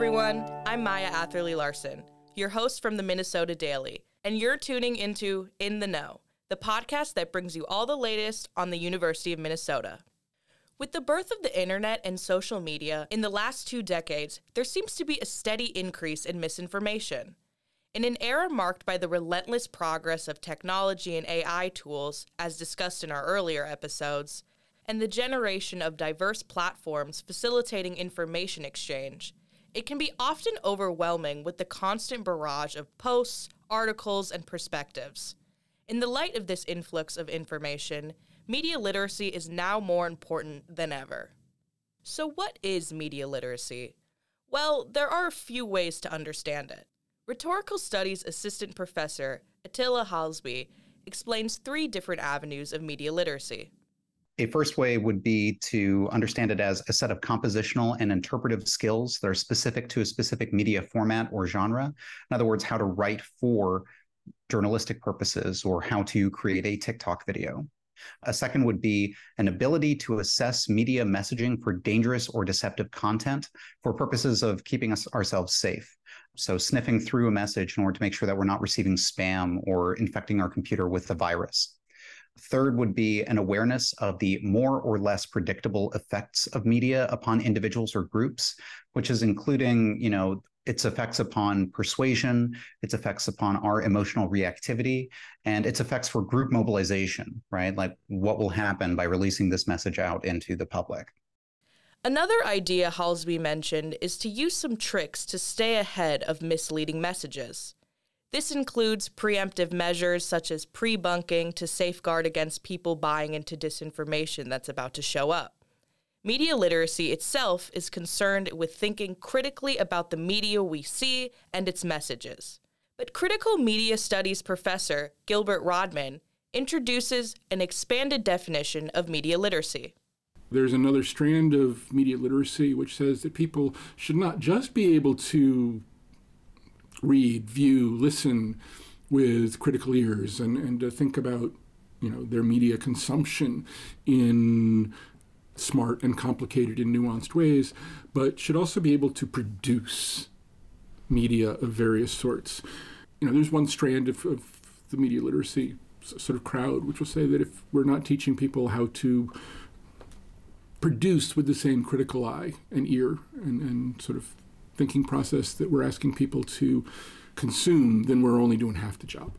everyone. I'm Maya Atherley Larson, your host from the Minnesota Daily, and you're tuning into In the Know, the podcast that brings you all the latest on the University of Minnesota. With the birth of the internet and social media in the last two decades, there seems to be a steady increase in misinformation. In an era marked by the relentless progress of technology and AI tools, as discussed in our earlier episodes, and the generation of diverse platforms facilitating information exchange, it can be often overwhelming with the constant barrage of posts, articles, and perspectives. In the light of this influx of information, media literacy is now more important than ever. So, what is media literacy? Well, there are a few ways to understand it. Rhetorical Studies assistant professor Atilla Hallsby explains three different avenues of media literacy. A first way would be to understand it as a set of compositional and interpretive skills that are specific to a specific media format or genre. In other words, how to write for journalistic purposes or how to create a TikTok video. A second would be an ability to assess media messaging for dangerous or deceptive content for purposes of keeping us ourselves safe. So, sniffing through a message in order to make sure that we're not receiving spam or infecting our computer with a virus. Third would be an awareness of the more or less predictable effects of media upon individuals or groups, which is including, you know, its effects upon persuasion, its effects upon our emotional reactivity, and its effects for group mobilization, right? Like what will happen by releasing this message out into the public. Another idea Hallsby mentioned is to use some tricks to stay ahead of misleading messages. This includes preemptive measures such as pre bunking to safeguard against people buying into disinformation that's about to show up. Media literacy itself is concerned with thinking critically about the media we see and its messages. But critical media studies professor Gilbert Rodman introduces an expanded definition of media literacy. There's another strand of media literacy which says that people should not just be able to read, view, listen with critical ears and, and to think about you know their media consumption in smart and complicated and nuanced ways, but should also be able to produce media of various sorts. You know, there's one strand of, of the media literacy sort of crowd which will say that if we're not teaching people how to produce with the same critical eye and ear and, and sort of thinking process that we're asking people to consume, then we're only doing half the job.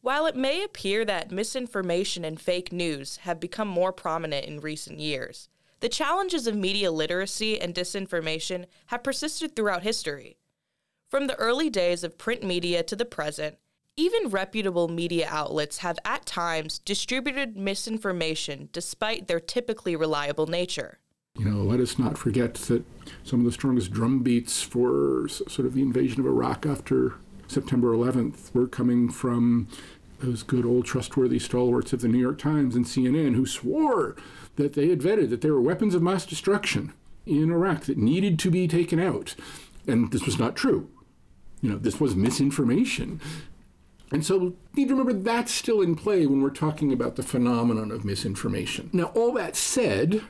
While it may appear that misinformation and fake news have become more prominent in recent years, the challenges of media literacy and disinformation have persisted throughout history. From the early days of print media to the present, even reputable media outlets have at times distributed misinformation despite their typically reliable nature. You know, let us not forget that some of the strongest drumbeats for sort of the invasion of Iraq after September 11th were coming from those good old trustworthy stalwarts of the New York Times and CNN who swore that they had vetted that there were weapons of mass destruction in Iraq that needed to be taken out. And this was not true. You know, this was misinformation. And so you need to remember that's still in play when we're talking about the phenomenon of misinformation. Now, all that said,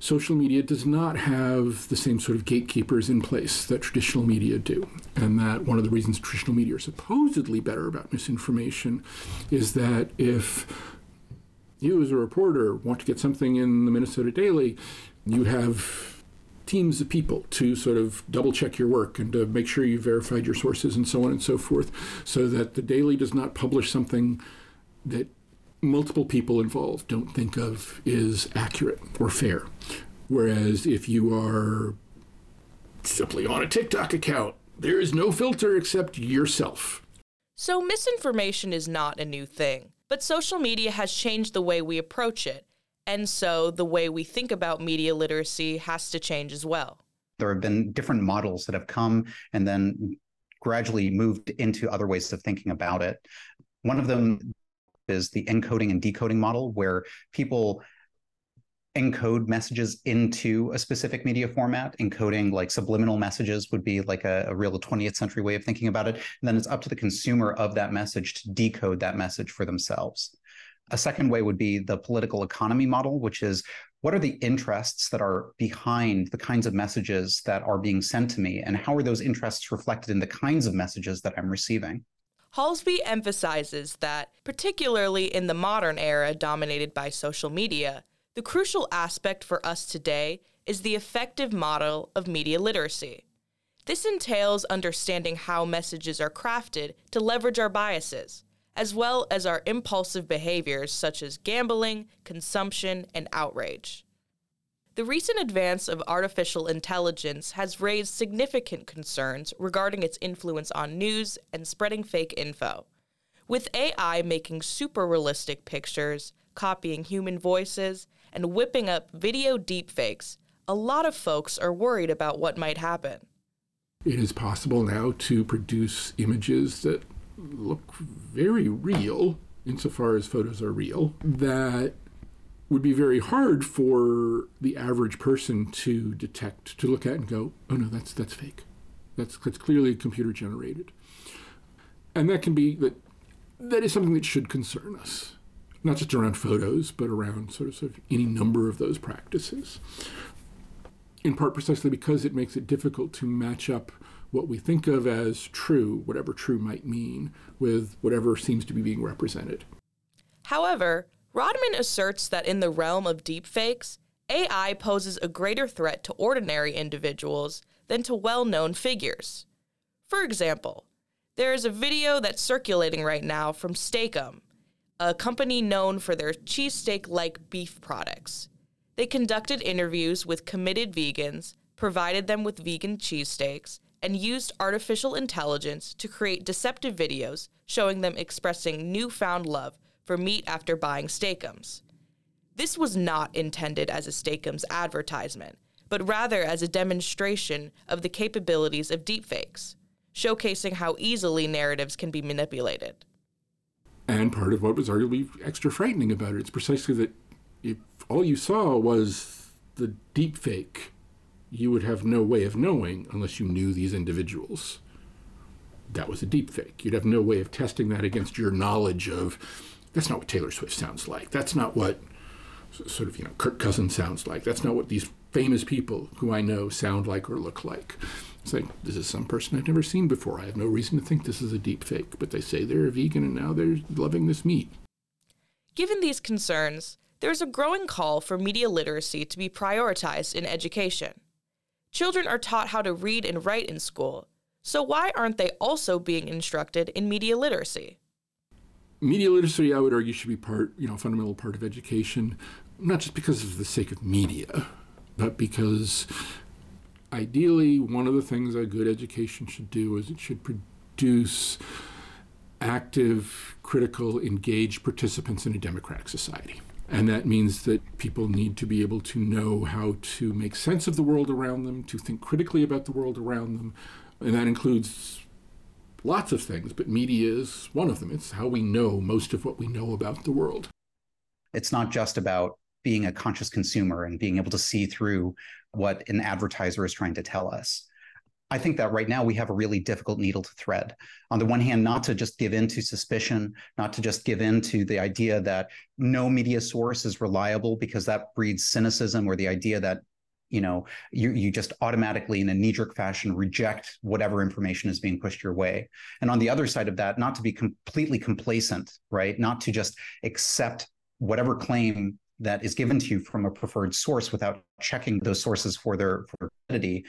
social media does not have the same sort of gatekeepers in place that traditional media do. And that one of the reasons traditional media are supposedly better about misinformation is that if you, as a reporter, want to get something in the Minnesota Daily, you have teams of people to sort of double check your work and to make sure you verified your sources and so on and so forth, so that the Daily does not publish something that multiple people involved don't think of is accurate or fair. Whereas if you are simply on a TikTok account, there is no filter except yourself. So, misinformation is not a new thing, but social media has changed the way we approach it. And so, the way we think about media literacy has to change as well. There have been different models that have come and then gradually moved into other ways of thinking about it. One of them is the encoding and decoding model, where people encode messages into a specific media format. Encoding like subliminal messages would be like a, a, real 20th century way of thinking about it. And then it's up to the consumer of that message to decode that message for themselves. A second way would be the political economy model, which is what are the interests that are behind the kinds of messages that are being sent to me and how are those interests reflected in the kinds of messages that i'm receiving Hallsby emphasizes that, particularly in the modern era dominated by social media, the crucial aspect for us today is the effective model of media literacy. This entails understanding how messages are crafted to leverage our biases, as well as our impulsive behaviors such as gambling, consumption, and outrage. The recent advance of artificial intelligence has raised significant concerns regarding its influence on news and spreading fake info. With AI making super realistic pictures, copying human voices, and whipping up video deepfakes, a lot of folks are worried about what might happen. It is possible now to produce images that look very real, insofar as photos are real, that would be very hard for the average person to detect, to look at and go, oh no, that's that's fake. That's that's clearly computer generated. And that can be that that is something that should concern us. Not just around photos, but around sort of, sort of any number of those practices. In part precisely because it makes it difficult to match up what we think of as true, whatever true might mean, with whatever seems to be being represented. However, Rodman asserts that in the realm of deepfakes, AI poses a greater threat to ordinary individuals than to well known figures. For example, there is a video that's circulating right now from Steak-umm, a company known for their cheesesteak like beef products. They conducted interviews with committed vegans, provided them with vegan cheesesteaks, and used artificial intelligence to create deceptive videos showing them expressing newfound love for meat after buying Steak-umms. This was not intended as a Steak-umms advertisement, but rather as a demonstration of the capabilities of deepfakes, showcasing how easily narratives can be manipulated. And part of what was arguably extra frightening about it is precisely that if all you saw was the deepfake, you would have no way of knowing unless you knew these individuals. That was a deepfake. You'd have no way of testing that against your knowledge of that's not what Taylor Swift sounds like. That's not what sort of, you know, Kirk Cousins sounds like. That's not what these famous people who I know sound like or look like. It's like, this is some person I've never seen before. I have no reason to think this is a deep fake, but they say they're a vegan and now they're loving this meat. Given these concerns, there's a growing call for media literacy to be prioritized in education. Children are taught how to read and write in school, so why aren't they also being instructed in media literacy? Media literacy, I would argue, should be part, you know, a fundamental part of education, not just because of the sake of media, but because ideally one of the things a good education should do is it should produce active, critical, engaged participants in a democratic society. And that means that people need to be able to know how to make sense of the world around them, to think critically about the world around them. And that includes lots of things, but media is one of them. It's how we know most of what we know about the world. It's not just about being a conscious consumer and being able to see through what an advertiser is trying to tell us. I think that right now we have a really difficult needle to thread. On the one hand, not to just give in to suspicion, not to just give in to the idea that no media source is reliable because that breeds cynicism or the idea that you know you you just automatically in a knee jerk fashion reject whatever information is being pushed your way. And on the other side of that not to be completely complacent right? Not to just accept whatever claim that is given to you from a preferred source without checking those sources for their for validity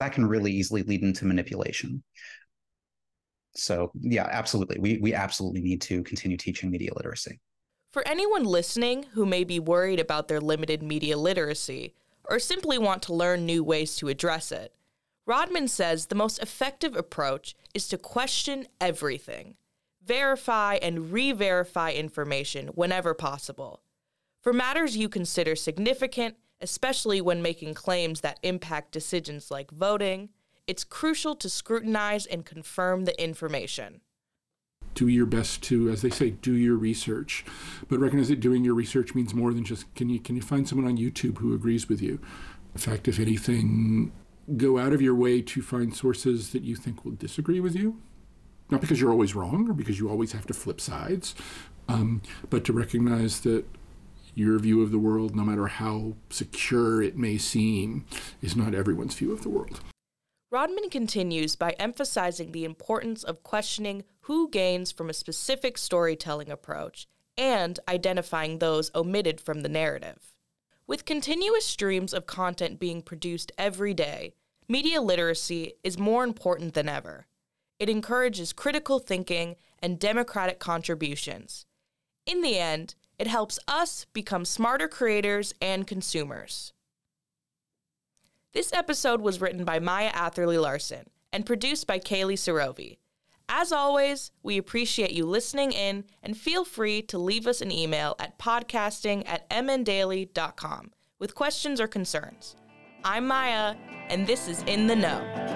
that can really easily lead into manipulation. So yeah absolutely. We we absolutely need to continue teaching media literacy. For anyone listening who may be worried about their limited media literacy or simply want to learn new ways to address it. Rodman says the most effective approach is to question everything, verify and re verify information whenever possible. For matters you consider significant, especially when making claims that impact decisions like voting, it's crucial to scrutinize and confirm the information do your best to, as they say, do your research. But recognize that doing your research means more than just can you can you find someone on YouTube who agrees with you. In fact, if anything, go out of your way to find sources that you think will disagree with you. Not because you're always wrong or because you always have to flip sides, um, but to recognize that your view of the world, no matter how secure it may seem, is not everyone's view of the world. Rodman continues by emphasizing the importance of questioning who gains from a specific storytelling approach and identifying those omitted from the narrative. With continuous streams of content being produced every day, media literacy is more important than ever. It encourages critical thinking and democratic contributions. In the end, it helps us become smarter creators and consumers. This episode was written by Maya Atherley Larson and produced by Kaylee Sarovi. As always, we appreciate you listening in and feel free to leave us an email at podcasting at mndaily.com with questions or concerns. I'm Maya, and this is In the Know.